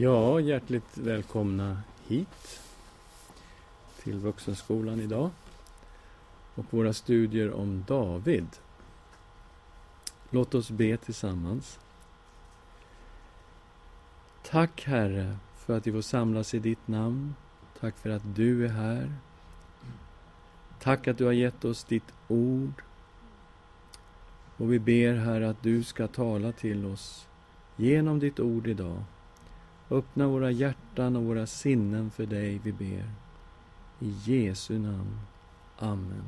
Ja, hjärtligt välkomna hit till Vuxenskolan idag och våra studier om David. Låt oss be tillsammans. Tack Herre för att vi får samlas i ditt namn. Tack för att du är här. Tack att du har gett oss ditt ord. Och vi ber Herre att du ska tala till oss genom ditt ord idag. Öppna våra hjärtan och våra sinnen för dig, vi ber. I Jesu namn. Amen.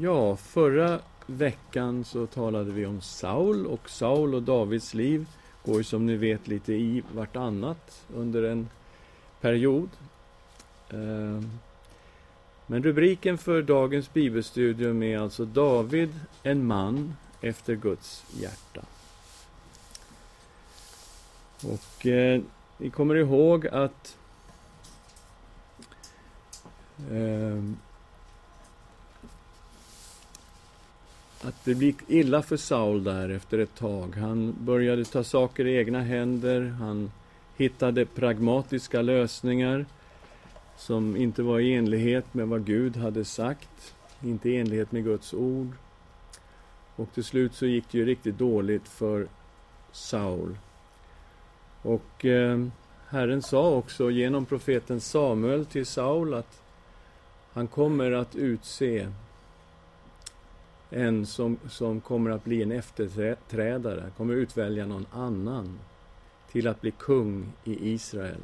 Ja, förra veckan så talade vi om Saul och Saul och Davids liv går ju som ni vet lite i vartannat under en period. Ehm, men rubriken för dagens bibelstudium är alltså David, en man efter Guds hjärta. Och eh, ni kommer ihåg att eh, att det gick illa för Saul där efter ett tag. Han började ta saker i egna händer. Han hittade pragmatiska lösningar som inte var i enlighet med vad Gud hade sagt, inte i enlighet med Guds ord. Och till slut så gick det ju riktigt dåligt för Saul. Och eh, Herren sa också genom profeten Samuel till Saul att han kommer att utse en som, som kommer att bli en efterträdare, kommer att utvälja någon annan till att bli kung i Israel.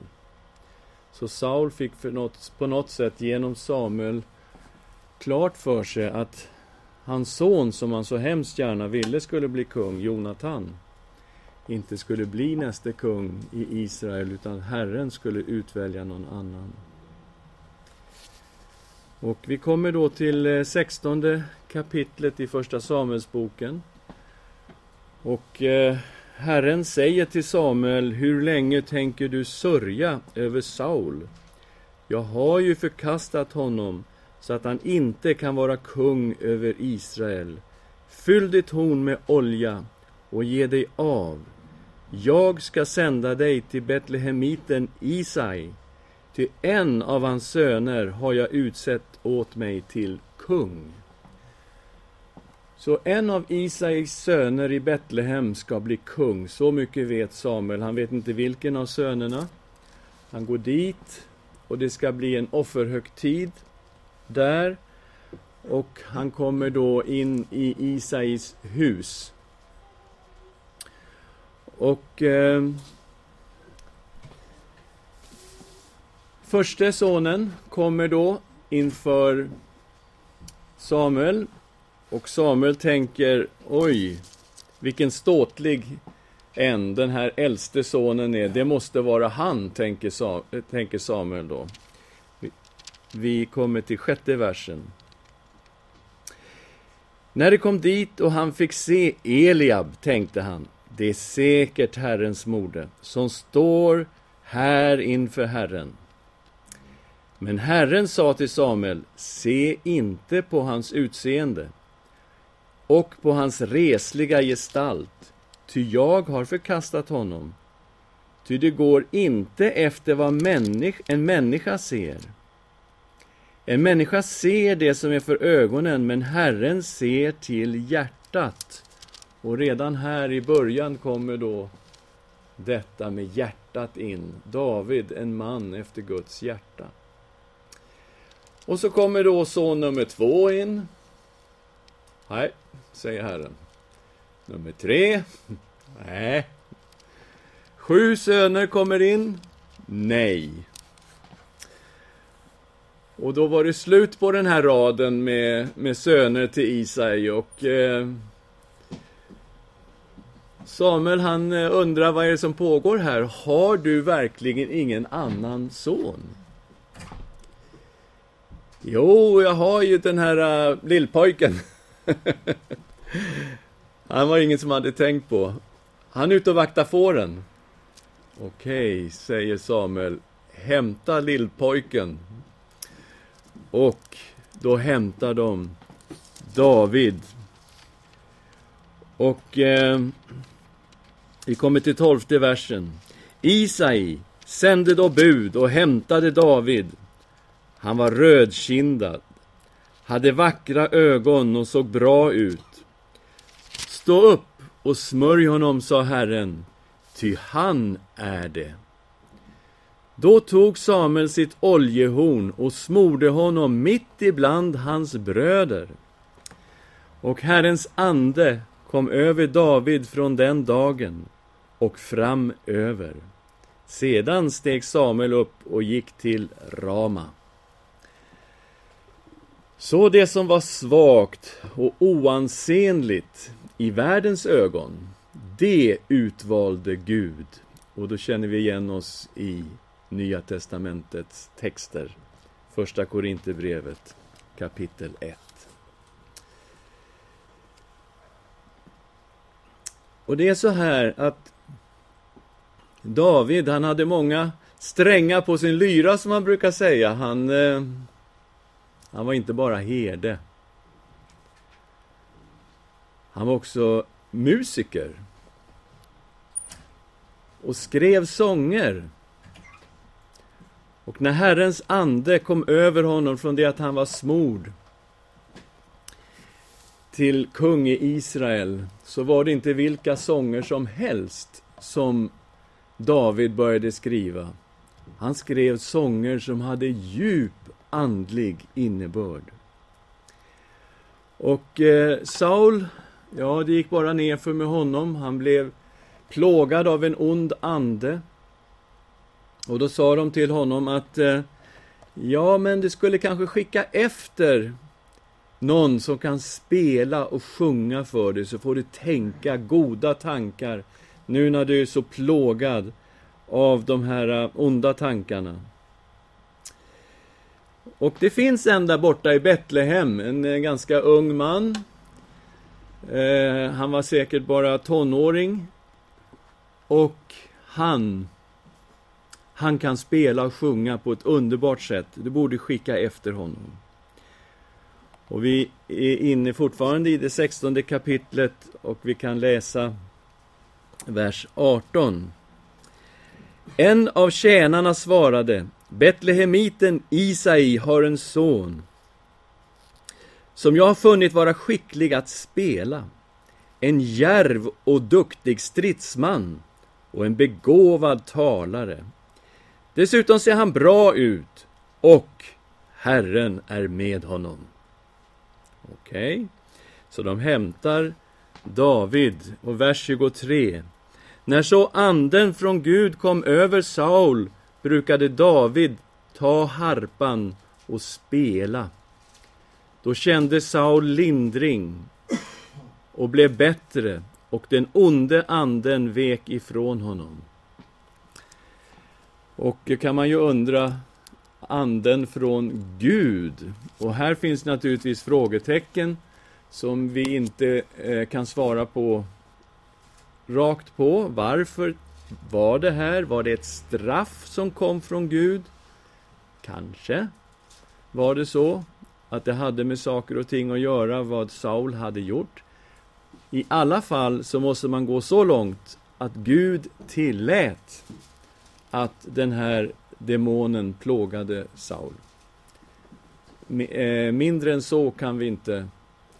Så Saul fick för något, på något sätt genom Samuel klart för sig att hans son, som han så hemskt gärna ville skulle bli kung, Jonatan, inte skulle bli näste kung i Israel, utan Herren skulle utvälja någon annan. Och vi kommer då till eh, 16 kapitlet i Första Samuelsboken. Och eh, Herren säger till Samuel, hur länge tänker du sörja över Saul? Jag har ju förkastat honom så att han inte kan vara kung över Israel. Fyll ditt horn med olja och ge dig av. Jag ska sända dig till Betlehemiten Isai, ty en av hans söner har jag utsett åt mig till kung. Så en av Isais söner i Betlehem ska bli kung, så mycket vet Samuel. Han vet inte vilken av sönerna. Han går dit och det ska bli en offerhögtid där. Och han kommer då in i Isais hus. Och eh, förste sonen kommer då inför Samuel. Och Samuel tänker, oj, vilken ståtlig en den här äldste sonen är. Det måste vara han, tänker Samuel då. Vi kommer till sjätte versen. När det kom dit och han fick se Eliab tänkte han, det är säkert Herrens mode som står här inför Herren. Men Herren sa till Samuel, se inte på hans utseende och på hans resliga gestalt, ty jag har förkastat honom. Ty det går inte efter vad människ en människa ser. En människa ser det som är för ögonen, men Herren ser till hjärtat. Och redan här i början kommer då detta med hjärtat in. David, en man efter Guds hjärta. Och så kommer då son nummer två in. Nej, säger Herren. Nummer tre. Nej. Sju söner kommer in. Nej. Och då var det slut på den här raden med, med söner till Isai och eh, Samuel han eh, undrar vad är det som pågår här? Har du verkligen ingen annan son? Jo, jag har ju den här uh, lillpojken. Han var ingen som hade tänkt på. Han är ute och vaktar fåren. Okej, säger Samuel. Hämta lillpojken. Och då hämtar de David. Och eh, vi kommer till tolfte versen. Isai sände då bud och hämtade David. Han var rödkindad, hade vackra ögon och såg bra ut. Stå upp och smörj honom, sa Herren, ty han är det. Då tog Samuel sitt oljehorn och smorde honom mitt ibland hans bröder. Och Herrens ande kom över David från den dagen och framöver. Sedan steg Samuel upp och gick till Rama. Så det som var svagt och oansenligt i världens ögon, det utvalde Gud. Och då känner vi igen oss i Nya testamentets texter. Första Korinthierbrevet kapitel 1. Och det är så här att David, han hade många strängar på sin lyra som man brukar säga. Han, eh, han var inte bara herde. Han var också musiker. Och skrev sånger. Och när Herrens ande kom över honom från det att han var smord till kung i Israel, så var det inte vilka sånger som helst som David började skriva. Han skrev sånger som hade djup andlig innebörd. Och eh, Saul, ja, det gick bara nerför med honom. Han blev plågad av en ond ande. Och då sa de till honom att eh, ja, men du skulle kanske skicka efter någon som kan spela och sjunga för dig, så får du tänka goda tankar nu när du är så plågad av de här eh, onda tankarna. Och det finns en där borta i Betlehem, en eh, ganska ung man. Eh, han var säkert bara tonåring. Och han, han kan spela och sjunga på ett underbart sätt. Du borde skicka efter honom. Och vi är inne fortfarande i det sextonde kapitlet och vi kan läsa vers 18. En av tjänarna svarade, Betlehemiten Isai har en son som jag har funnit vara skicklig att spela, en järv och duktig stridsman och en begåvad talare. Dessutom ser han bra ut och Herren är med honom. Okej, okay. så de hämtar David och vers 23. När så anden från Gud kom över Saul brukade David ta harpan och spela. Då kände Saul lindring och blev bättre och den onde anden vek ifrån honom. Och kan man ju undra, anden från Gud? Och här finns naturligtvis frågetecken som vi inte eh, kan svara på rakt på. Varför var det här? Var det ett straff som kom från Gud? Kanske var det så att det hade med saker och ting att göra vad Saul hade gjort. I alla fall så måste man gå så långt att Gud tillät att den här demonen plågade Saul. Eh, mindre än så kan vi inte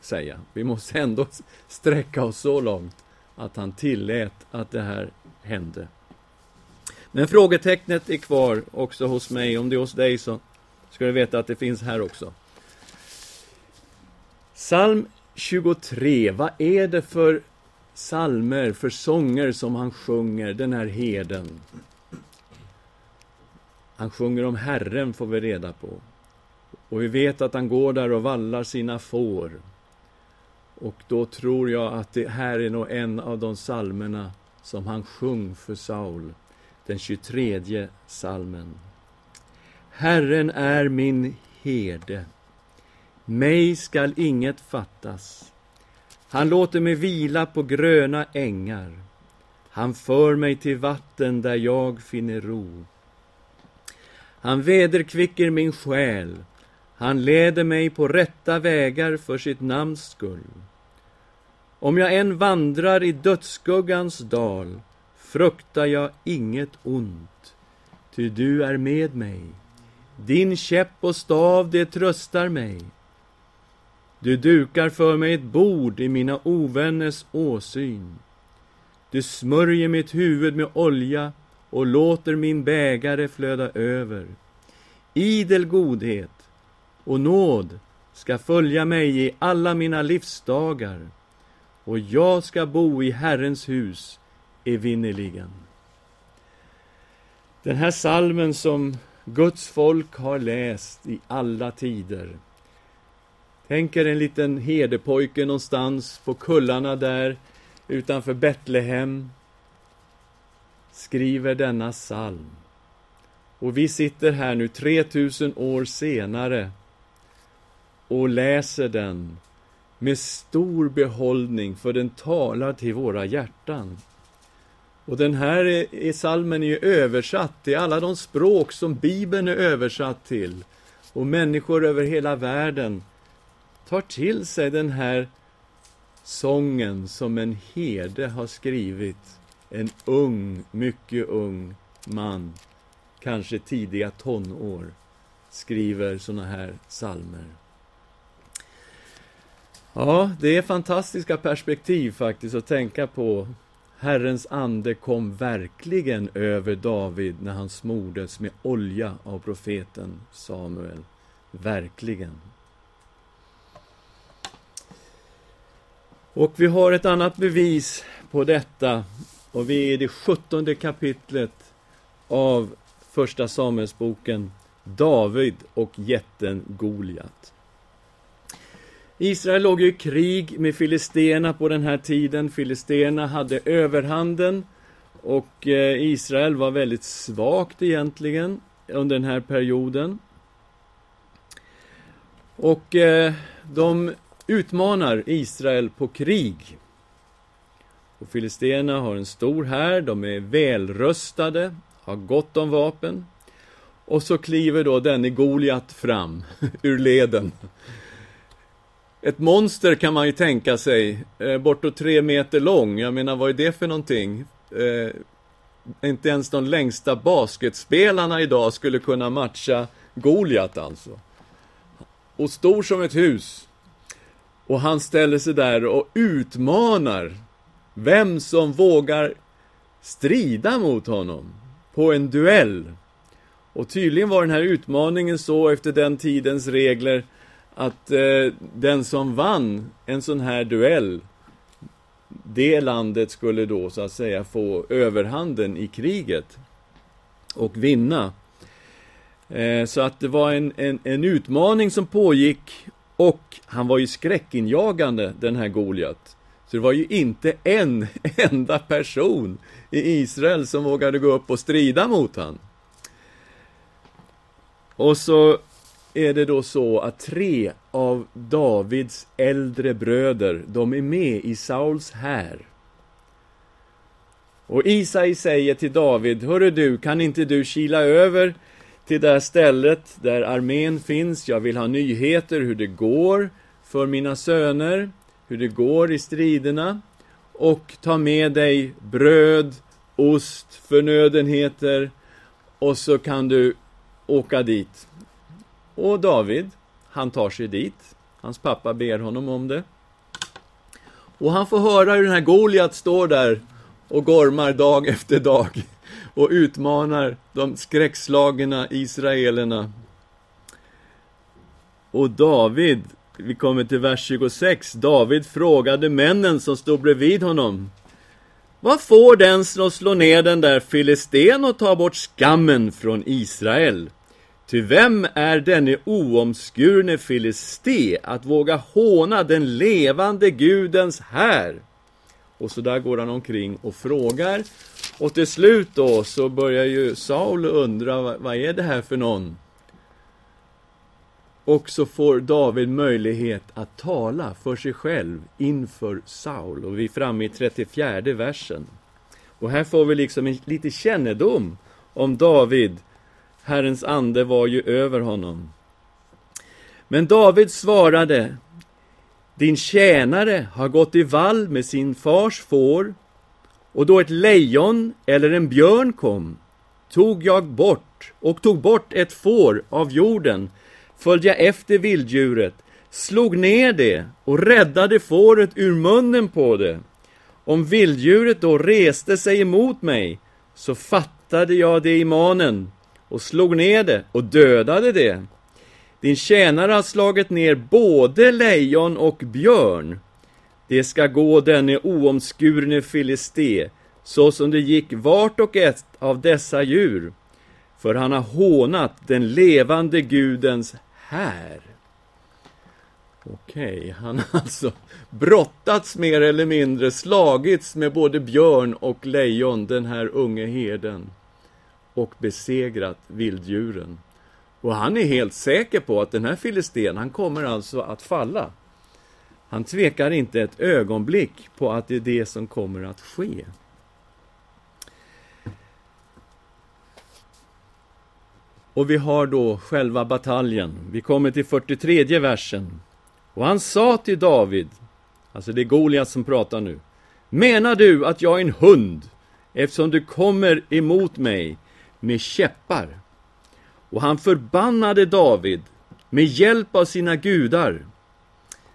säga. Vi måste ändå sträcka oss så långt att han tillät att det här hände. Men frågetecknet är kvar också hos mig. Om det är hos dig så ska du veta att det finns här också. Psalm 23, vad är det för salmer, för sånger som han sjunger, den här heden? Han sjunger om Herren, får vi reda på. Och vi vet att han går där och vallar sina får. Och då tror jag att det här är nog en av de salmerna som han sjöng för Saul, den 23 salmen. Herren är min herde, mig skall inget fattas. Han låter mig vila på gröna ängar. Han för mig till vatten där jag finner ro. Han vederkvicker min själ. Han leder mig på rätta vägar för sitt namns skull. Om jag än vandrar i dödsskuggans dal fruktar jag inget ont, ty du är med mig. Din käpp och stav, det tröstar mig. Du dukar för mig ett bord i mina ovänners åsyn. Du smörjer mitt huvud med olja och låter min bägare flöda över. Idel godhet och nåd ska följa mig i alla mina livsdagar och jag ska bo i Herrens hus evinnerligen. Den här salmen som Guds folk har läst i alla tider. Tänk er en liten herdepojke någonstans på kullarna där utanför Betlehem skriver denna psalm. Och vi sitter här nu 3000 år senare och läser den med stor behållning, för den talar till våra hjärtan. Och den här salmen är ju översatt till alla de språk som Bibeln är översatt till. Och människor över hela världen tar till sig den här sången som en herde har skrivit. En ung, mycket ung man, kanske tidiga tonår, skriver såna här salmer. Ja, det är fantastiska perspektiv faktiskt att tänka på. Herrens ande kom verkligen över David när han smordes med olja av profeten Samuel. Verkligen. Och vi har ett annat bevis på detta och vi är i det sjuttonde kapitlet av Första Samuelsboken David och jätten Goliat. Israel låg ju i krig med filisterna på den här tiden. Filisterna hade överhanden och eh, Israel var väldigt svagt egentligen under den här perioden. Och eh, de utmanar Israel på krig. Och Filisterna har en stor här, de är välrustade, har gott om vapen. Och så kliver då denne Goliat fram ur leden. Ett monster kan man ju tänka sig, eh, bortåt tre meter lång. Jag menar, vad är det för någonting? Eh, inte ens de längsta basketspelarna idag skulle kunna matcha Goliat alltså. Och stor som ett hus. Och han ställer sig där och utmanar vem som vågar strida mot honom på en duell. Och tydligen var den här utmaningen så efter den tidens regler att eh, den som vann en sån här duell det landet skulle då så att säga få överhanden i kriget och vinna. Eh, så att det var en, en, en, utmaning som pågick och han var ju skräckinjagande den här Goliat. Så det var ju inte en enda person i Israel som vågade gå upp och strida mot han. Och så är det då så att tre av Davids äldre bröder, de är med i Sauls här. Och Isai säger till David, Hörru du, kan inte du kila över till det här stället där armén finns? Jag vill ha nyheter hur det går för mina söner, hur det går i striderna. Och ta med dig bröd, ost, förnödenheter och så kan du åka dit. Och David, han tar sig dit. Hans pappa ber honom om det. Och han får höra hur den här Goliat står där och gormar dag efter dag och utmanar de skräckslagna israelerna. Och David, vi kommer till vers 26, David frågade männen som stod bredvid honom. Vad får den som slår ner den där filisten och tar bort skammen från Israel? Ty vem är denne oomskurne filisté att våga håna den levande Gudens här? Och så där går han omkring och frågar. Och till slut då så börjar ju Saul undra, vad är det här för någon? Och så får David möjlighet att tala för sig själv inför Saul. Och vi är framme i 34 versen. Och här får vi liksom en, lite kännedom om David Herrens ande var ju över honom. Men David svarade, Din tjänare har gått i vall med sin fars får, och då ett lejon eller en björn kom, tog jag bort och tog bort ett får av jorden, följde jag efter vilddjuret, slog ner det och räddade fåret ur munnen på det. Om vilddjuret då reste sig emot mig, så fattade jag det i manen och slog ner det och dödade det. Din tjänare har slagit ner både lejon och björn. Det ska gå denne oomskurne filisté, så som det gick vart och ett av dessa djur, för han har hånat den levande Gudens här. Okej, han har alltså brottats mer eller mindre, slagits med både björn och lejon, den här unge herden, och besegrat vilddjuren. Och han är helt säker på att den här filisten, han kommer alltså att falla. Han tvekar inte ett ögonblick på att det är det som kommer att ske. Och vi har då själva bataljen. Vi kommer till 43 versen. Och han sa till David, alltså det är Goliat som pratar nu. Menar du att jag är en hund eftersom du kommer emot mig med käppar? Och han förbannade David med hjälp av sina gudar.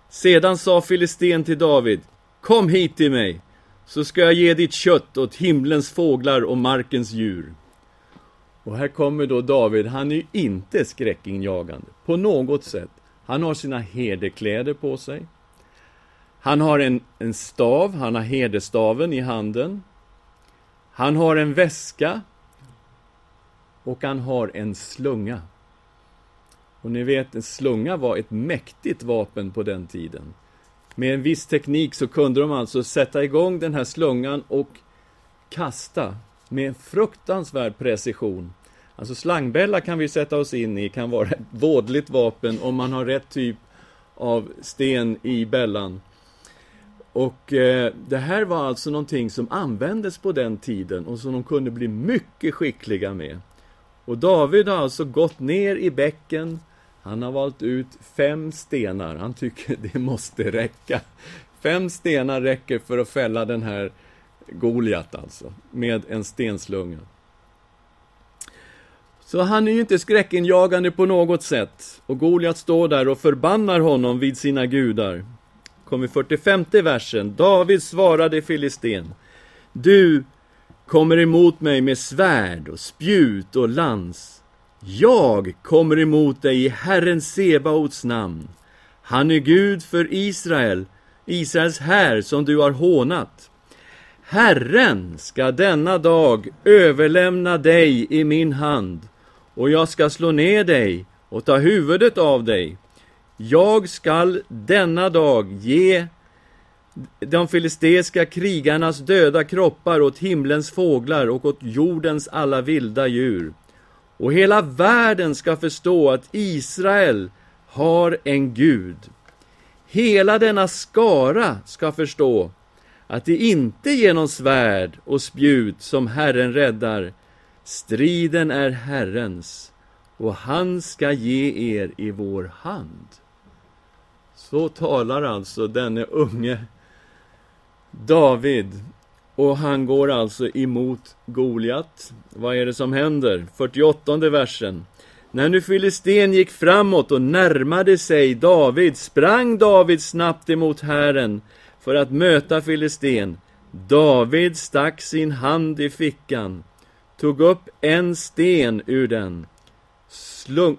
Sedan sa filisten till David, kom hit till mig, så ska jag ge ditt kött åt himlens fåglar och markens djur. Och här kommer då David, han är ju inte skräckinjagande på något sätt. Han har sina herdekläder på sig. Han har en, en stav, han har herdestaven i handen. Han har en väska och han har en slunga. Och ni vet, en slunga var ett mäktigt vapen på den tiden. Med en viss teknik så kunde de alltså sätta igång den här slungan och kasta med en fruktansvärd precision. Alltså slangbella kan vi sätta oss in i, kan vara ett vådligt vapen om man har rätt typ av sten i bällan. Och eh, det här var alltså någonting som användes på den tiden och som de kunde bli mycket skickliga med. Och David har alltså gått ner i bäcken. Han har valt ut fem stenar. Han tycker det måste räcka. Fem stenar räcker för att fälla den här Goliat alltså, med en stenslunga. Så han är ju inte skräckinjagande på något sätt. Och Goliat står där och förbannar honom vid sina gudar. Kommer 45 versen. David svarade filisten. Du kommer emot mig med svärd och spjut och lans. Jag kommer emot dig i Herren Sebaots namn. Han är Gud för Israel, Israels här som du har hånat. Herren ska denna dag överlämna dig i min hand, och jag ska slå ner dig och ta huvudet av dig. Jag skall denna dag ge de filisteiska krigarnas döda kroppar åt himlens fåglar och åt jordens alla vilda djur. Och hela världen ska förstå att Israel har en Gud. Hela denna skara ska förstå att det inte är genom svärd och spjut som Herren räddar. Striden är Herrens, och han ska ge er i vår hand. Så talar alltså denne unge David. Och han går alltså emot Goliat. Vad är det som händer? 48 versen. När nu Filisten gick framåt och närmade sig David sprang David snabbt emot Herren för att möta Filisten. David stack sin hand i fickan, tog upp en sten ur den, slung,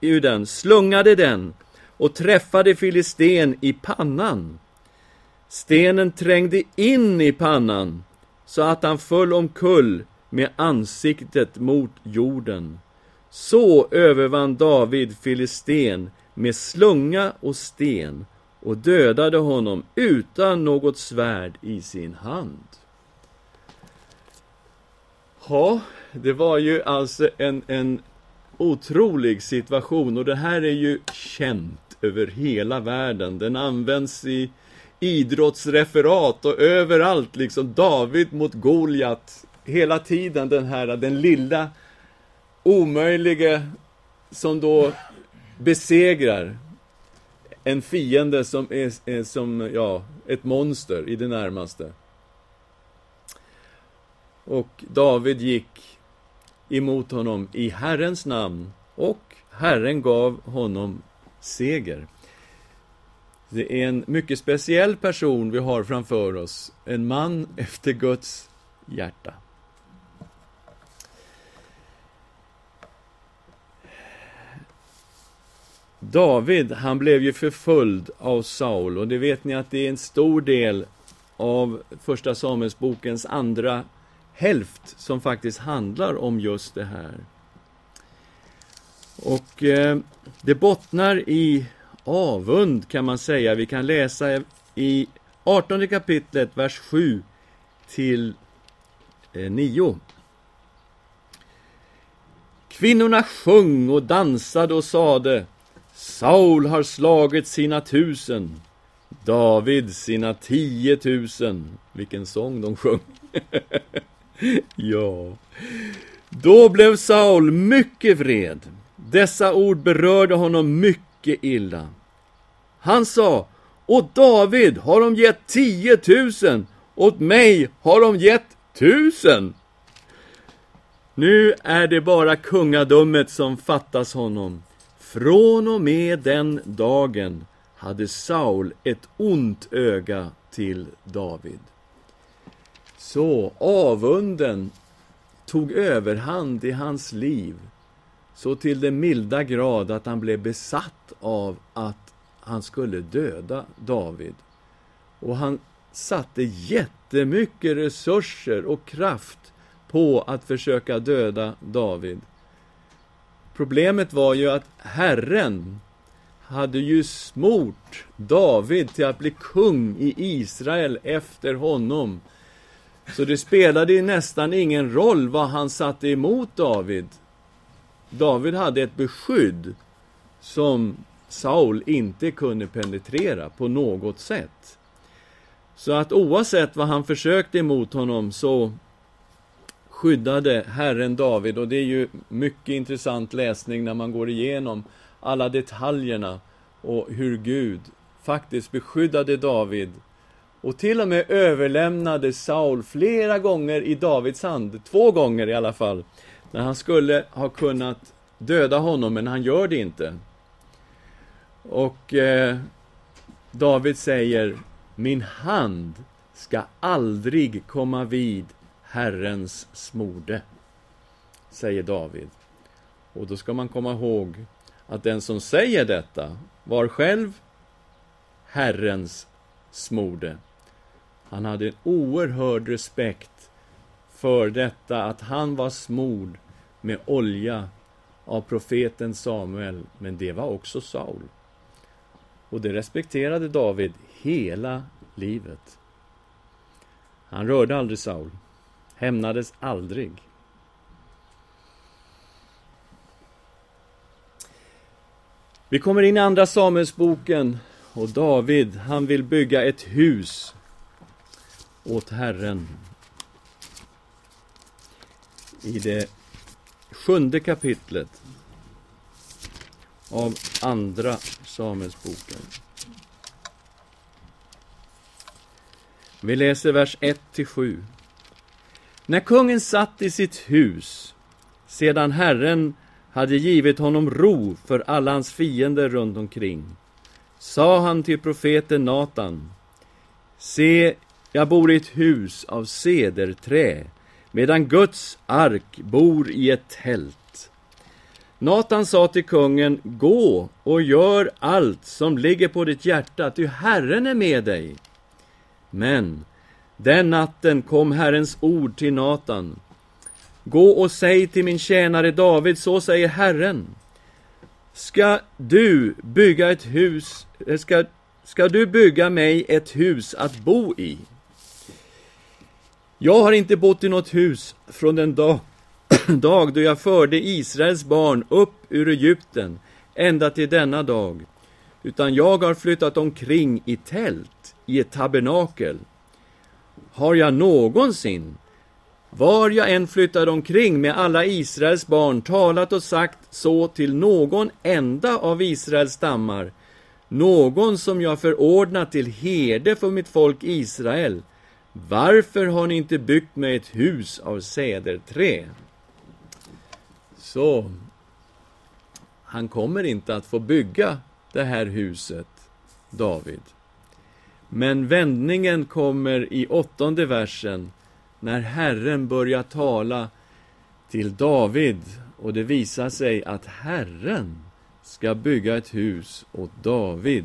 ur den slungade den och träffade Filisten i pannan. Stenen trängde in i pannan så att han föll omkull med ansiktet mot jorden. Så övervann David Filisten med slunga och sten och dödade honom utan något svärd i sin hand. Ja, det var ju alltså en, en otrolig situation och det här är ju känt över hela världen. Den används i idrottsreferat och överallt liksom David mot Goliat. Hela tiden den här, den lilla omöjlige som då besegrar en fiende som är, är som, ja, ett monster i det närmaste. Och David gick emot honom i Herrens namn och Herren gav honom seger. Det är en mycket speciell person vi har framför oss, en man efter Guds hjärta. David, han blev ju förföljd av Saul och det vet ni att det är en stor del av Första Samuelsbokens andra hälft som faktiskt handlar om just det här. Och eh, det bottnar i avund kan man säga. Vi kan läsa i 18 kapitlet, vers 7 till eh, 9. Kvinnorna sjöng och dansade och sade Saul har slagit sina tusen, David sina tiotusen. Vilken sång de sjöng! ja. Då blev Saul mycket vred. Dessa ord berörde honom mycket illa. Han sa, åt David har de gett tiotusen, åt mig har de gett tusen. Nu är det bara kungadömet som fattas honom. Från och med den dagen hade Saul ett ont öga till David. Så avunden tog överhand i hans liv så till den milda grad att han blev besatt av att han skulle döda David. Och han satte jättemycket resurser och kraft på att försöka döda David. Problemet var ju att Herren hade ju smort David till att bli kung i Israel efter honom. Så det spelade nästan ingen roll vad han satte emot David. David hade ett beskydd som Saul inte kunde penetrera på något sätt. Så att oavsett vad han försökte emot honom så skyddade Herren David. Och det är ju mycket intressant läsning när man går igenom alla detaljerna och hur Gud faktiskt beskyddade David och till och med överlämnade Saul flera gånger i Davids hand, två gånger i alla fall, när han skulle ha kunnat döda honom, men han gör det inte. Och eh, David säger, min hand ska aldrig komma vid Herrens smorde, säger David. Och då ska man komma ihåg att den som säger detta var själv Herrens smorde. Han hade en oerhörd respekt för detta att han var smord med olja av profeten Samuel, men det var också Saul. Och det respekterade David hela livet. Han rörde aldrig Saul hämnades aldrig. Vi kommer in i Andra Samuelsboken och David, han vill bygga ett hus åt Herren. I det sjunde kapitlet av Andra Samuelsboken. Vi läser vers 1 till 7. När kungen satt i sitt hus, sedan Herren hade givit honom ro för alla hans fiender runt omkring, sa han till profeten Natan, Se, jag bor i ett hus av cederträ, medan Guds ark bor i ett tält. Natan sa till kungen, gå och gör allt som ligger på ditt hjärta, ty Herren är med dig. Men den natten kom Herrens ord till Natan. Gå och säg till min tjänare David, så säger Herren. Ska du bygga ett hus, eh, ska, ska du bygga mig ett hus att bo i? Jag har inte bott i något hus från den dag, dag då jag förde Israels barn upp ur Egypten ända till denna dag, utan jag har flyttat omkring i tält, i ett tabernakel har jag någonsin, var jag än flyttade omkring med alla Israels barn, talat och sagt så till någon enda av Israels stammar. någon som jag förordnat till herde för mitt folk Israel. Varför har ni inte byggt mig ett hus av säderträ? Så, han kommer inte att få bygga det här huset, David. Men vändningen kommer i åttonde versen, när Herren börjar tala till David och det visar sig att Herren ska bygga ett hus åt David.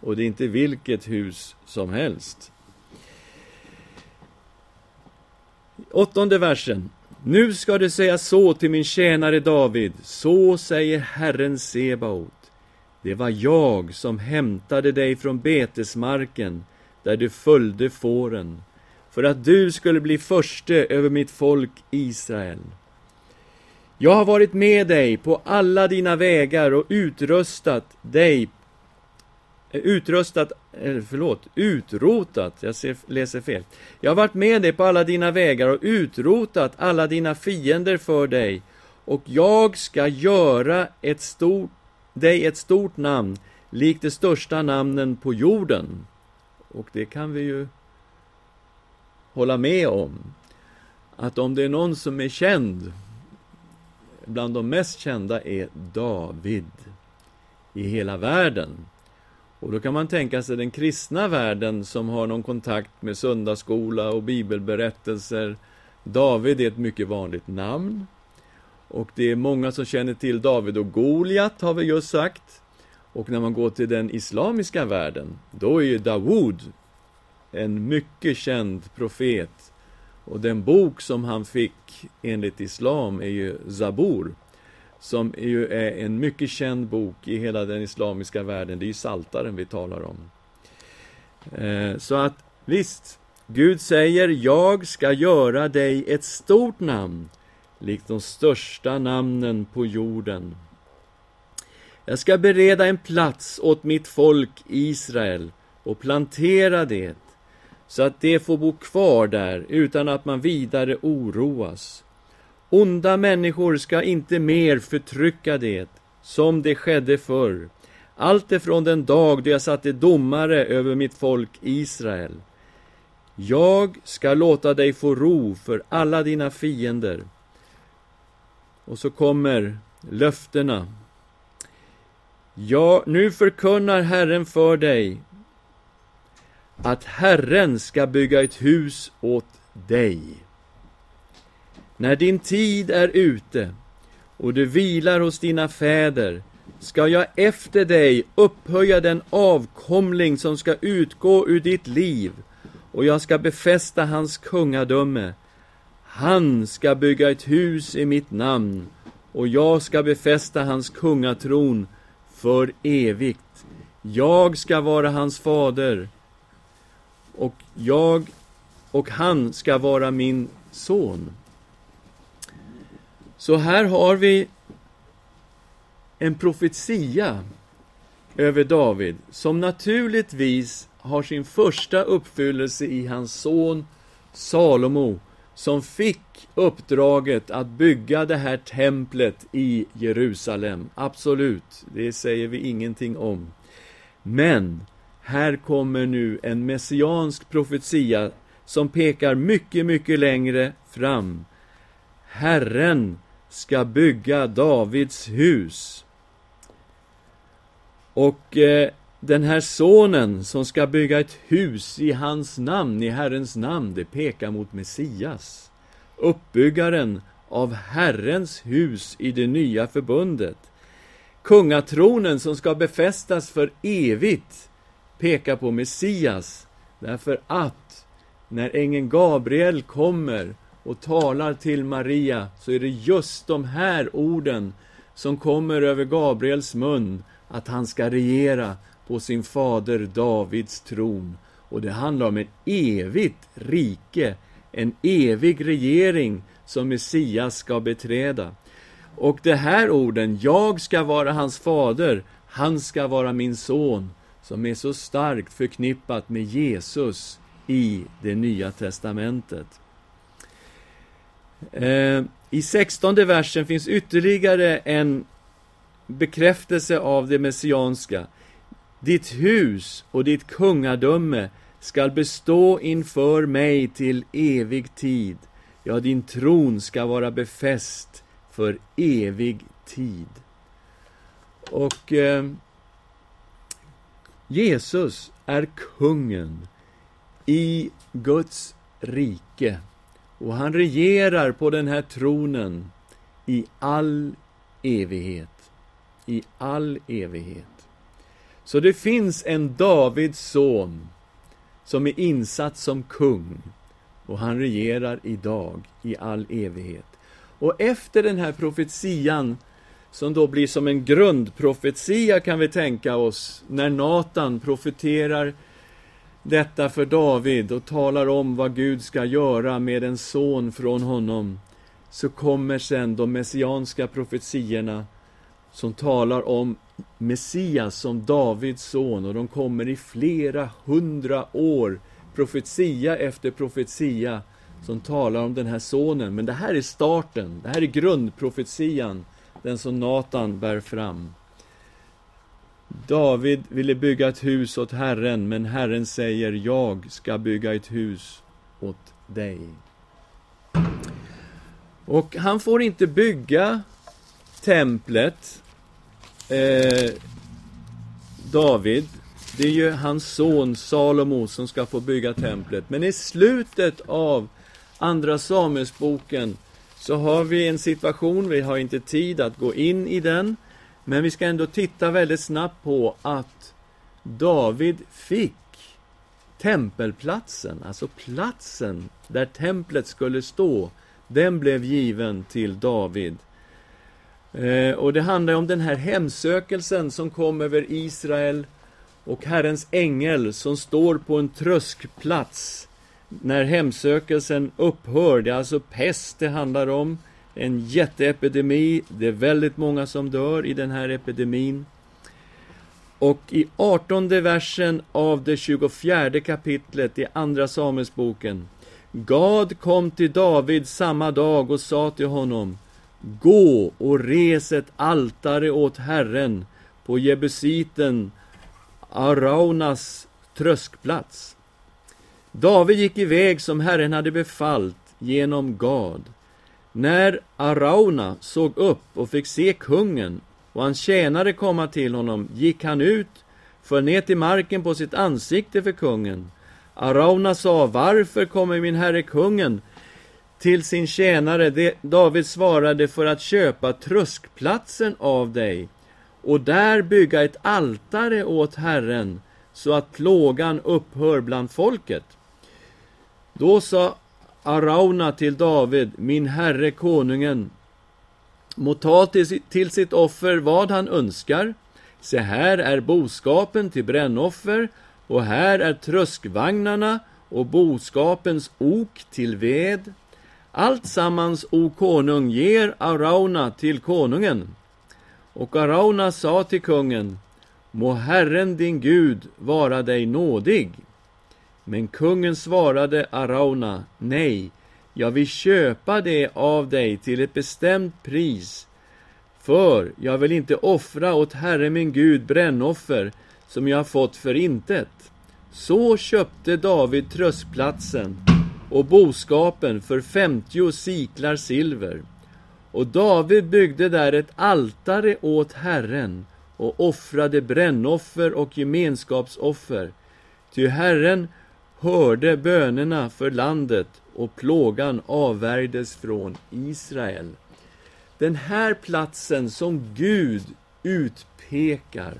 Och det är inte vilket hus som helst. Åttonde versen. Nu ska det sägas så till min tjänare David, så säger Herren Sebaot. Det var jag som hämtade dig från betesmarken, där du följde fåren, för att du skulle bli förste över mitt folk Israel. Jag har varit med dig på alla dina vägar och utrustat dig utrustat, eh, förlåt, utrotat, jag ser, läser fel. Jag har varit med dig på alla dina vägar och utrotat alla dina fiender för dig och jag ska göra ett stort, dig ett stort namn, likt de största namnen på jorden. Och det kan vi ju hålla med om. Att om det är någon som är känd, bland de mest kända är David i hela världen. Och då kan man tänka sig den kristna världen som har någon kontakt med söndagsskola och bibelberättelser. David är ett mycket vanligt namn. Och det är många som känner till David och Goliat, har vi just sagt. Och när man går till den islamiska världen, då är ju Dawood en mycket känd profet. Och den bok som han fick enligt islam är ju Zabur som ju är en mycket känd bok i hela den islamiska världen. Det är ju Saltaren vi talar om. Eh, så att visst, Gud säger, jag ska göra dig ett stort namn, likt de största namnen på jorden. Jag ska bereda en plats åt mitt folk Israel och plantera det, så att det får bo kvar där utan att man vidare oroas. Onda människor ska inte mer förtrycka det, som det skedde förr, allt ifrån den dag då jag satte domare över mitt folk Israel. Jag ska låta dig få ro för alla dina fiender. Och så kommer löftena. Ja, nu förkunnar Herren för dig att Herren ska bygga ett hus åt dig. När din tid är ute och du vilar hos dina fäder ska jag efter dig upphöja den avkomling som ska utgå ur ditt liv och jag ska befästa hans kungadöme. Han ska bygga ett hus i mitt namn och jag ska befästa hans kungatron för evigt. Jag ska vara hans fader och jag och han ska vara min son. Så här har vi en profetia över David som naturligtvis har sin första uppfyllelse i hans son Salomo som fick uppdraget att bygga det här templet i Jerusalem. Absolut, det säger vi ingenting om. Men här kommer nu en messiansk profetia som pekar mycket, mycket längre fram. Herren ska bygga Davids hus. Och eh, den här sonen som ska bygga ett hus i hans namn, i Herrens namn, det pekar mot Messias. Uppbyggaren av Herrens hus i det nya förbundet. Kungatronen som ska befästas för evigt pekar på Messias, därför att när ängeln Gabriel kommer och talar till Maria så är det just de här orden som kommer över Gabriels mun att han ska regera på sin fader Davids tron. Och det handlar om ett evigt rike, en evig regering som Messias ska beträda. Och de här orden, jag ska vara hans fader, han ska vara min son, som är så starkt förknippat med Jesus i det nya testamentet. Eh, I sextonde versen finns ytterligare en bekräftelse av det messianska. Ditt hus och ditt kungadöme skall bestå inför mig till evig tid. Ja, din tron ska vara befäst för evig tid. Och eh, Jesus är kungen i Guds rike. Och han regerar på den här tronen i all evighet. I all evighet. Så det finns en Davids son som är insatt som kung och han regerar idag i all evighet. Och efter den här profetian som då blir som en grundprofetia kan vi tänka oss, när Natan profeterar detta för David och talar om vad Gud ska göra med en son från honom, så kommer sen de messianska profetiorna som talar om Messias som Davids son och de kommer i flera hundra år, profetia efter profetia som talar om den här sonen. Men det här är starten, det här är grundprofetian den som Natan bär fram. David ville bygga ett hus åt Herren, men Herren säger, jag ska bygga ett hus åt dig. Och han får inte bygga templet, eh, David. Det är ju hans son Salomo som ska få bygga templet. Men i slutet av Andra Samuelsboken så har vi en situation, vi har inte tid att gå in i den, men vi ska ändå titta väldigt snabbt på att David fick tempelplatsen, alltså platsen där templet skulle stå, den blev given till David. Eh, och det handlar om den här hemsökelsen som kom över Israel och Herrens ängel som står på en tröskplats när hemsökelsen upphör. Det är alltså pest det handlar om. En jätteepidemi. Det är väldigt många som dör i den här epidemin. Och i 18 versen av det 24 kapitlet i Andra Samuelsboken. Gad kom till David samma dag och sa till honom Gå och res ett altare åt Herren på Jebusiten Araunas tröskplats. David gick iväg som Herren hade befallt genom Gad. När Arauna såg upp och fick se kungen och hans tjänare komma till honom gick han ut, föll ner till marken på sitt ansikte för kungen. Arauna sa, varför kommer min herre kungen till sin tjänare? David svarade, för att köpa tröskplatsen av dig och där bygga ett altare åt Herren så att plågan upphör bland folket. Då sa Arauna till David, min herre konungen, må ta till, till sitt offer vad han önskar. Se, här är boskapen till brännoffer, och här är tröskvagnarna och boskapens ok till ved. Allt sammans, o konung, ger Arauna till konungen. Och Arauna sa till kungen, må Herren din Gud vara dig nådig. Men kungen svarade Arauna, nej, jag vill köpa det av dig till ett bestämt pris, för jag vill inte offra åt Herre min Gud brännoffer som jag har fått för intet. Så köpte David tröstplatsen och boskapen för femtio siklar silver. Och David byggde där ett altare åt Herren och offrade brännoffer och gemenskapsoffer. Ty Herren hörde bönerna för landet och plågan avvärjdes från Israel. Den här platsen som Gud utpekar,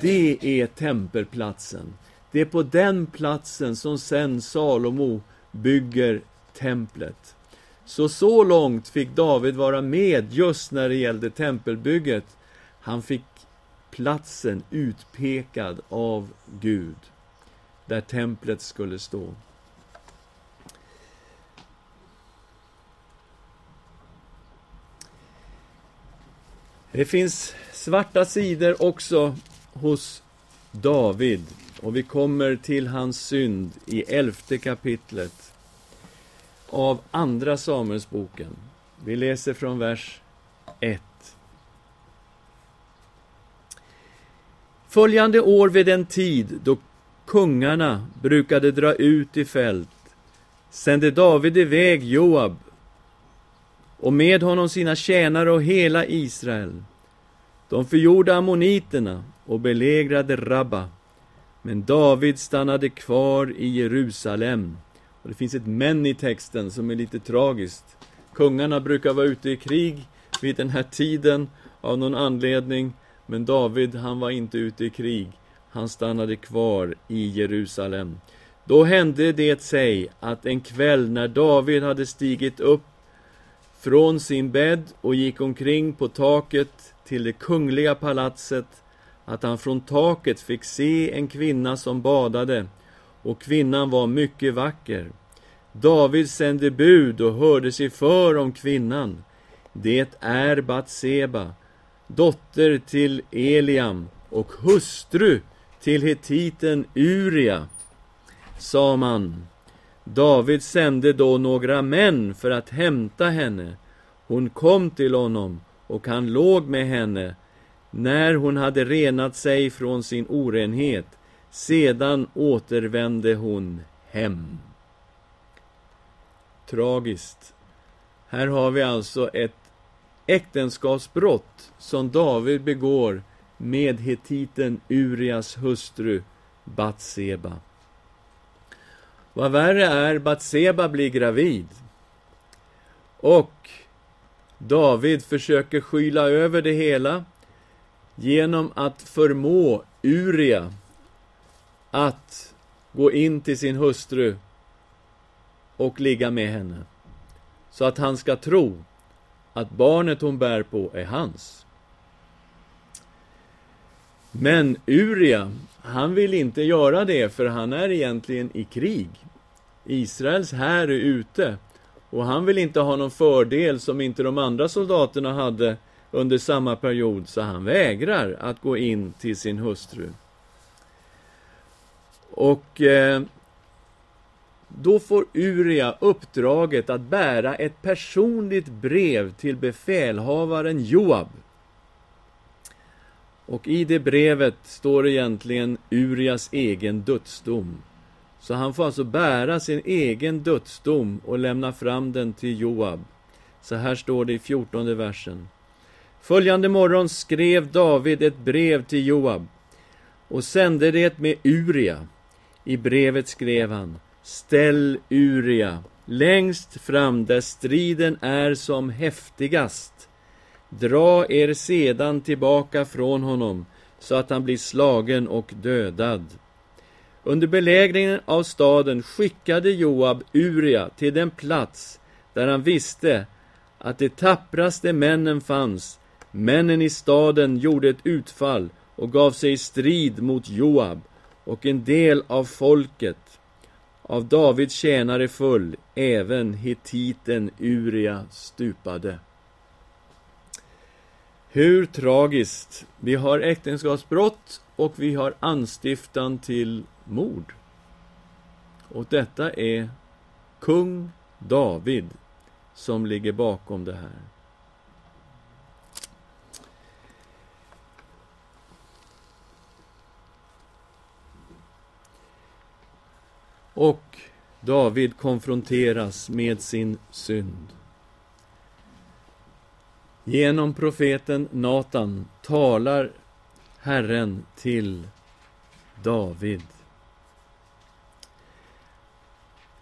det är tempelplatsen. Det är på den platsen som sen Salomo bygger templet. Så, så långt fick David vara med just när det gällde tempelbygget. Han fick platsen utpekad av Gud där templet skulle stå. Det finns svarta sidor också hos David och vi kommer till hans synd i elfte kapitlet av Andra Samuelsboken. Vi läser från vers 1. Följande år vid den tid då kungarna brukade dra ut i fält sände David iväg Joab och med honom sina tjänare och hela Israel. De förgjorde ammoniterna och belägrade Rabba. Men David stannade kvar i Jerusalem. Och det finns ett men i texten som är lite tragiskt. Kungarna brukar vara ute i krig vid den här tiden av någon anledning. Men David, han var inte ute i krig. Han stannade kvar i Jerusalem. Då hände det sig att en kväll när David hade stigit upp från sin bädd och gick omkring på taket till det kungliga palatset att han från taket fick se en kvinna som badade och kvinnan var mycket vacker. David sände bud och hörde sig för om kvinnan. Det är Batseba, dotter till Eliam och hustru till hetiten Uria, sa man. David sände då några män för att hämta henne. Hon kom till honom och han låg med henne när hon hade renat sig från sin orenhet. Sedan återvände hon hem. Tragiskt. Här har vi alltså ett äktenskapsbrott som David begår med hetiten Urias hustru Batseba. Vad värre är, Batseba blir gravid. Och David försöker skyla över det hela genom att förmå Uria att gå in till sin hustru och ligga med henne. Så att han ska tro att barnet hon bär på är hans. Men Uria, han vill inte göra det för han är egentligen i krig. Israels här är ute och han vill inte ha någon fördel som inte de andra soldaterna hade under samma period, så han vägrar att gå in till sin hustru. Och eh, då får Uria uppdraget att bära ett personligt brev till befälhavaren Joab. Och i det brevet står egentligen Urias egen dödsdom. Så han får alltså bära sin egen dödsdom och lämna fram den till Joab. Så här står det i fjortonde versen. Följande morgon skrev David ett brev till Joab och sände det med Uria. I brevet skrev han Ställ Uria längst fram där striden är som häftigast. Dra er sedan tillbaka från honom så att han blir slagen och dödad. Under belägringen av staden skickade Joab Uria till den plats där han visste att de tappraste männen fanns. Männen i staden gjorde ett utfall och gav sig i strid mot Joab och en del av folket av Davids tjänare full, även hetiten Uria stupade. Hur tragiskt! Vi har äktenskapsbrott och vi har anstiftan till mord. Och detta är kung David som ligger bakom det här. Och David konfronteras med sin synd. Genom profeten Natan talar Herren till David.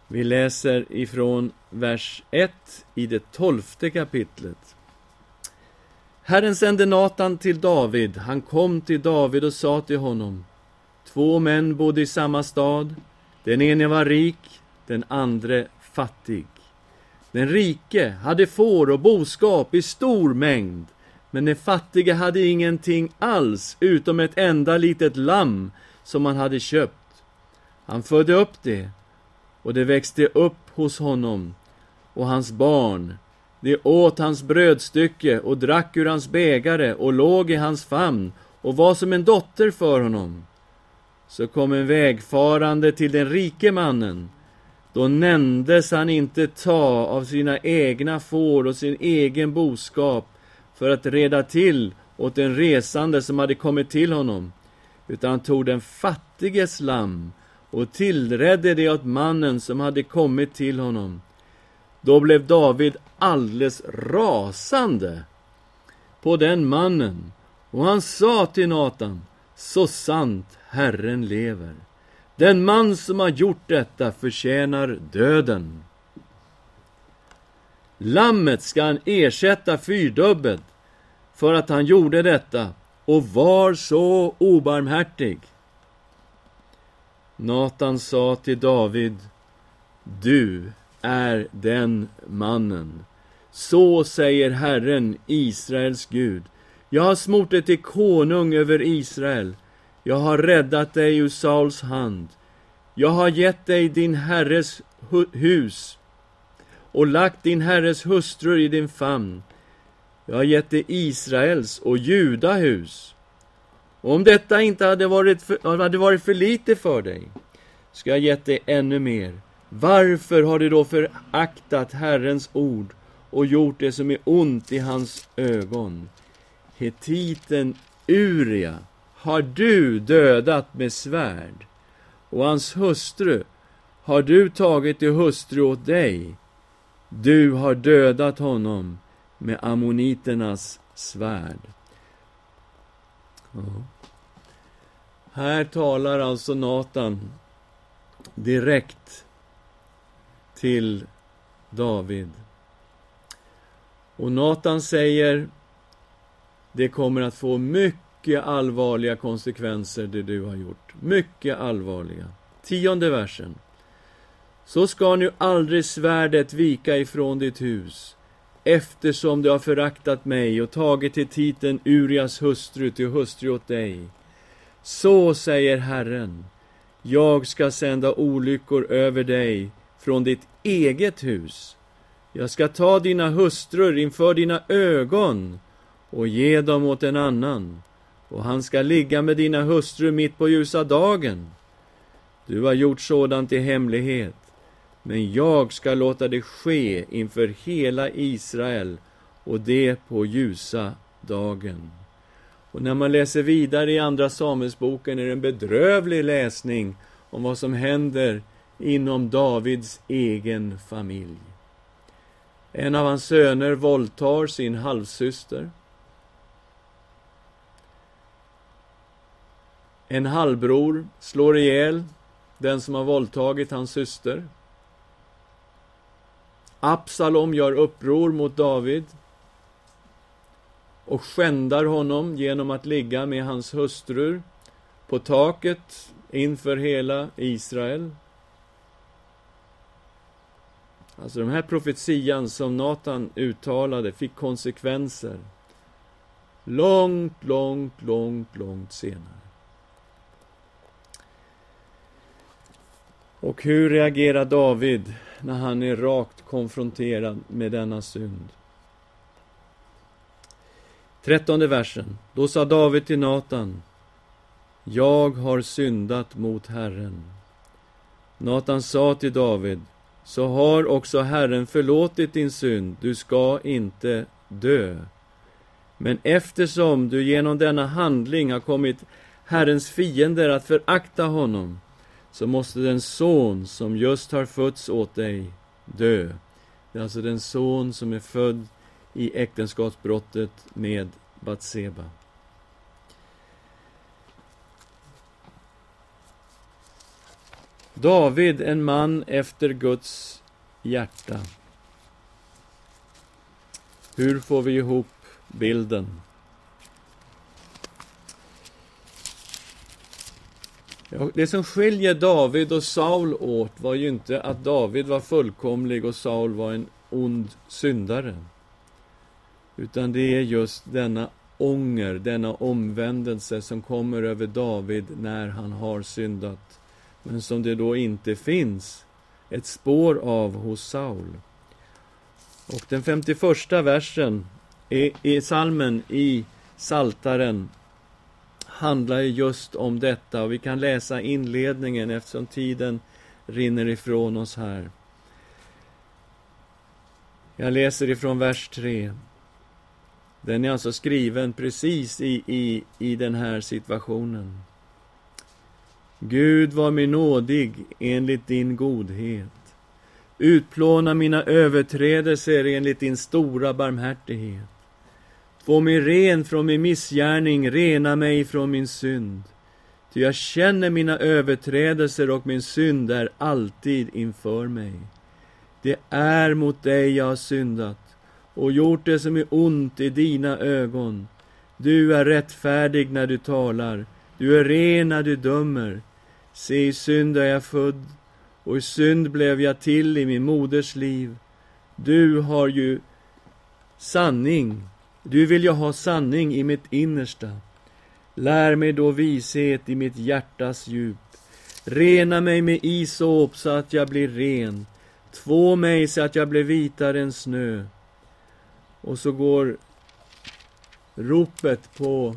Vi läser ifrån vers 1 i det tolfte kapitlet. Herren sände Natan till David. Han kom till David och sa till honom. Två män bodde i samma stad. Den ene var rik, den andre fattig. Den rike hade får och boskap i stor mängd, men den fattige hade ingenting alls utom ett enda litet lamm som han hade köpt. Han födde upp det, och det växte upp hos honom och hans barn. Det åt hans brödstycke och drack ur hans bägare och låg i hans famn och var som en dotter för honom. Så kom en vägfarande till den rike mannen. Då nämndes han inte ta av sina egna får och sin egen boskap för att reda till åt den resande som hade kommit till honom. utan han tog den fattiges lamm och tillredde det åt mannen som hade kommit till honom. Då blev David alldeles rasande på den mannen och han sa till Natan, så sant Herren lever. Den man som har gjort detta förtjänar döden. Lammet ska han ersätta fyrdubbelt för att han gjorde detta och var så obarmhärtig. Natan sa till David, du är den mannen. Så säger Herren, Israels Gud. Jag har smort dig till konung över Israel. Jag har räddat dig ur Sauls hand. Jag har gett dig din herres hus och lagt din herres hustrur i din famn. Jag har gett dig Israels och Juda hus. Och om detta inte hade varit, för, hade varit för lite för dig, ska jag gett dig ännu mer. Varför har du då föraktat Herrens ord och gjort det som är ont i hans ögon? Hetiten Uria har du dödat med svärd, och hans hustru har du tagit till hustru åt dig. Du har dödat honom med ammoniternas svärd. Oh. Här talar alltså Natan direkt till David. Och Natan säger, det kommer att få mycket allvarliga konsekvenser det du har gjort. Mycket allvarliga. Tionde versen. Så ska nu aldrig svärdet vika ifrån ditt hus, eftersom du har föraktat mig och tagit till titeln Urias hustru till hustru åt dig. Så säger Herren, jag ska sända olyckor över dig från ditt eget hus. Jag ska ta dina hustrur inför dina ögon och ge dem åt en annan, och han ska ligga med dina hustrur mitt på ljusa dagen. Du har gjort sådant i hemlighet, men jag ska låta det ske inför hela Israel och det på ljusa dagen. Och när man läser vidare i Andra Samuelsboken är det en bedrövlig läsning om vad som händer inom Davids egen familj. En av hans söner våldtar sin halvsyster. En halvbror slår ihjäl den som har våldtagit hans syster. Absalom gör uppror mot David och skändar honom genom att ligga med hans hustrur på taket inför hela Israel. Alltså den här profetian som Natan uttalade fick konsekvenser långt, långt, långt, långt senare. Och hur reagerar David när han är rakt konfronterad med denna synd? Trettonde versen. Då sa David till Natan, Jag har syndat mot Herren. Natan sa till David, så har också Herren förlåtit din synd, du ska inte dö. Men eftersom du genom denna handling har kommit Herrens fiender att förakta honom, så måste den son som just har fötts åt dig dö. Det är alltså den son som är född i äktenskapsbrottet med Batseba. David, en man efter Guds hjärta. Hur får vi ihop bilden? Det som skiljer David och Saul åt var ju inte att David var fullkomlig och Saul var en ond syndare. Utan det är just denna ånger, denna omvändelse som kommer över David när han har syndat. Men som det då inte finns ett spår av hos Saul. Och den 51 versen i, i salmen i Saltaren handlar just om detta och vi kan läsa inledningen eftersom tiden rinner ifrån oss här. Jag läser ifrån vers 3. Den är alltså skriven precis i, i, i den här situationen. Gud, var mig nådig enligt din godhet. Utplåna mina överträdelser enligt din stora barmhärtighet. Få mig ren från min missgärning, rena mig från min synd. Ty jag känner mina överträdelser och min synd är alltid inför mig. Det är mot dig jag har syndat och gjort det som är ont i dina ögon. Du är rättfärdig när du talar, du är ren när du dömer. Se, i synd är jag född, och i synd blev jag till i min moders liv. Du har ju sanning, du vill ju ha sanning i mitt innersta. Lär mig då vishet i mitt hjärtas djup. Rena mig med isop så att jag blir ren. Två mig så att jag blir vitare än snö. Och så går ropet på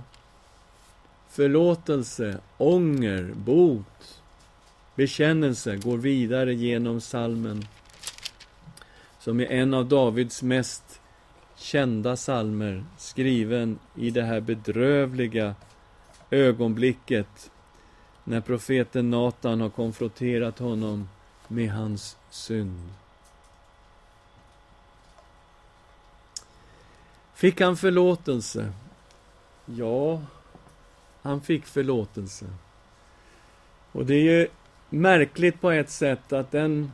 förlåtelse, ånger, bot, bekännelse går vidare genom salmen som är en av Davids mest kända salmer skriven i det här bedrövliga ögonblicket när profeten Natan har konfronterat honom med hans synd. Fick han förlåtelse? Ja, han fick förlåtelse. Och det är ju märkligt på ett sätt att den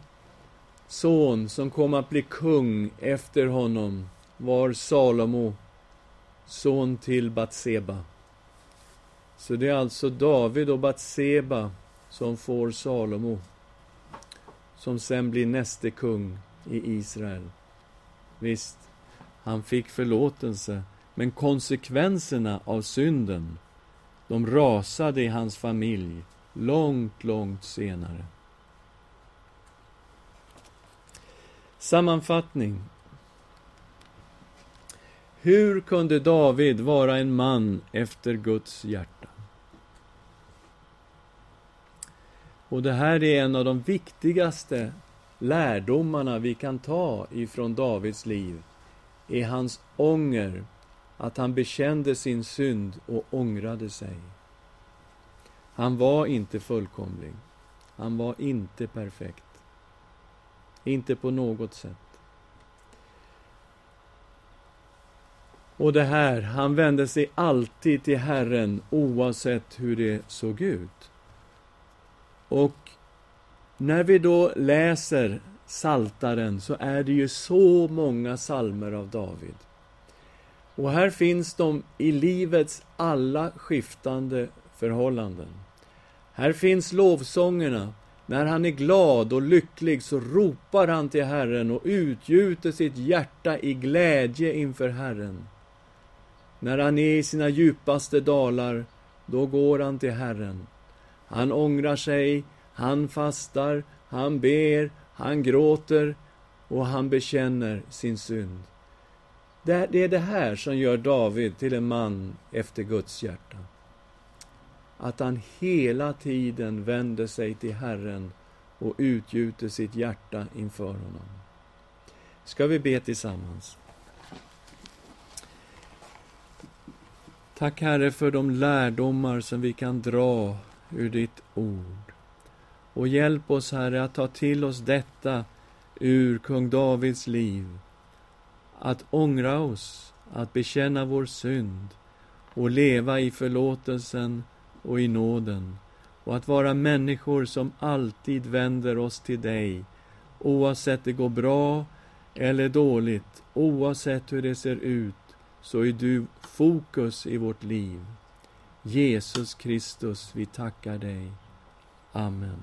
son som kom att bli kung efter honom var Salomo, son till Batseba. Så det är alltså David och Batseba som får Salomo, som sen blir näste kung i Israel. Visst, han fick förlåtelse, men konsekvenserna av synden, de rasade i hans familj långt, långt senare. Sammanfattning. Hur kunde David vara en man efter Guds hjärta? Och det här är en av de viktigaste lärdomarna vi kan ta ifrån Davids liv, är hans ånger, att han bekände sin synd och ångrade sig. Han var inte fullkomlig. Han var inte perfekt. Inte på något sätt. Och det här, han vände sig alltid till Herren oavsett hur det såg ut. Och när vi då läser Saltaren så är det ju så många salmer av David. Och här finns de i livets alla skiftande förhållanden. Här finns lovsångerna. När han är glad och lycklig så ropar han till Herren och utgjuter sitt hjärta i glädje inför Herren. När han är i sina djupaste dalar, då går han till Herren. Han ångrar sig, han fastar, han ber, han gråter och han bekänner sin synd. Det är det här som gör David till en man efter Guds hjärta. Att han hela tiden vänder sig till Herren och utgjuter sitt hjärta inför honom. Ska vi be tillsammans? Tack Herre för de lärdomar som vi kan dra ur ditt ord. Och hjälp oss Herre att ta till oss detta ur kung Davids liv. Att ångra oss, att bekänna vår synd och leva i förlåtelsen och i nåden och att vara människor som alltid vänder oss till dig oavsett det går bra eller dåligt, oavsett hur det ser ut så är du fokus i vårt liv. Jesus Kristus, vi tackar dig. Amen.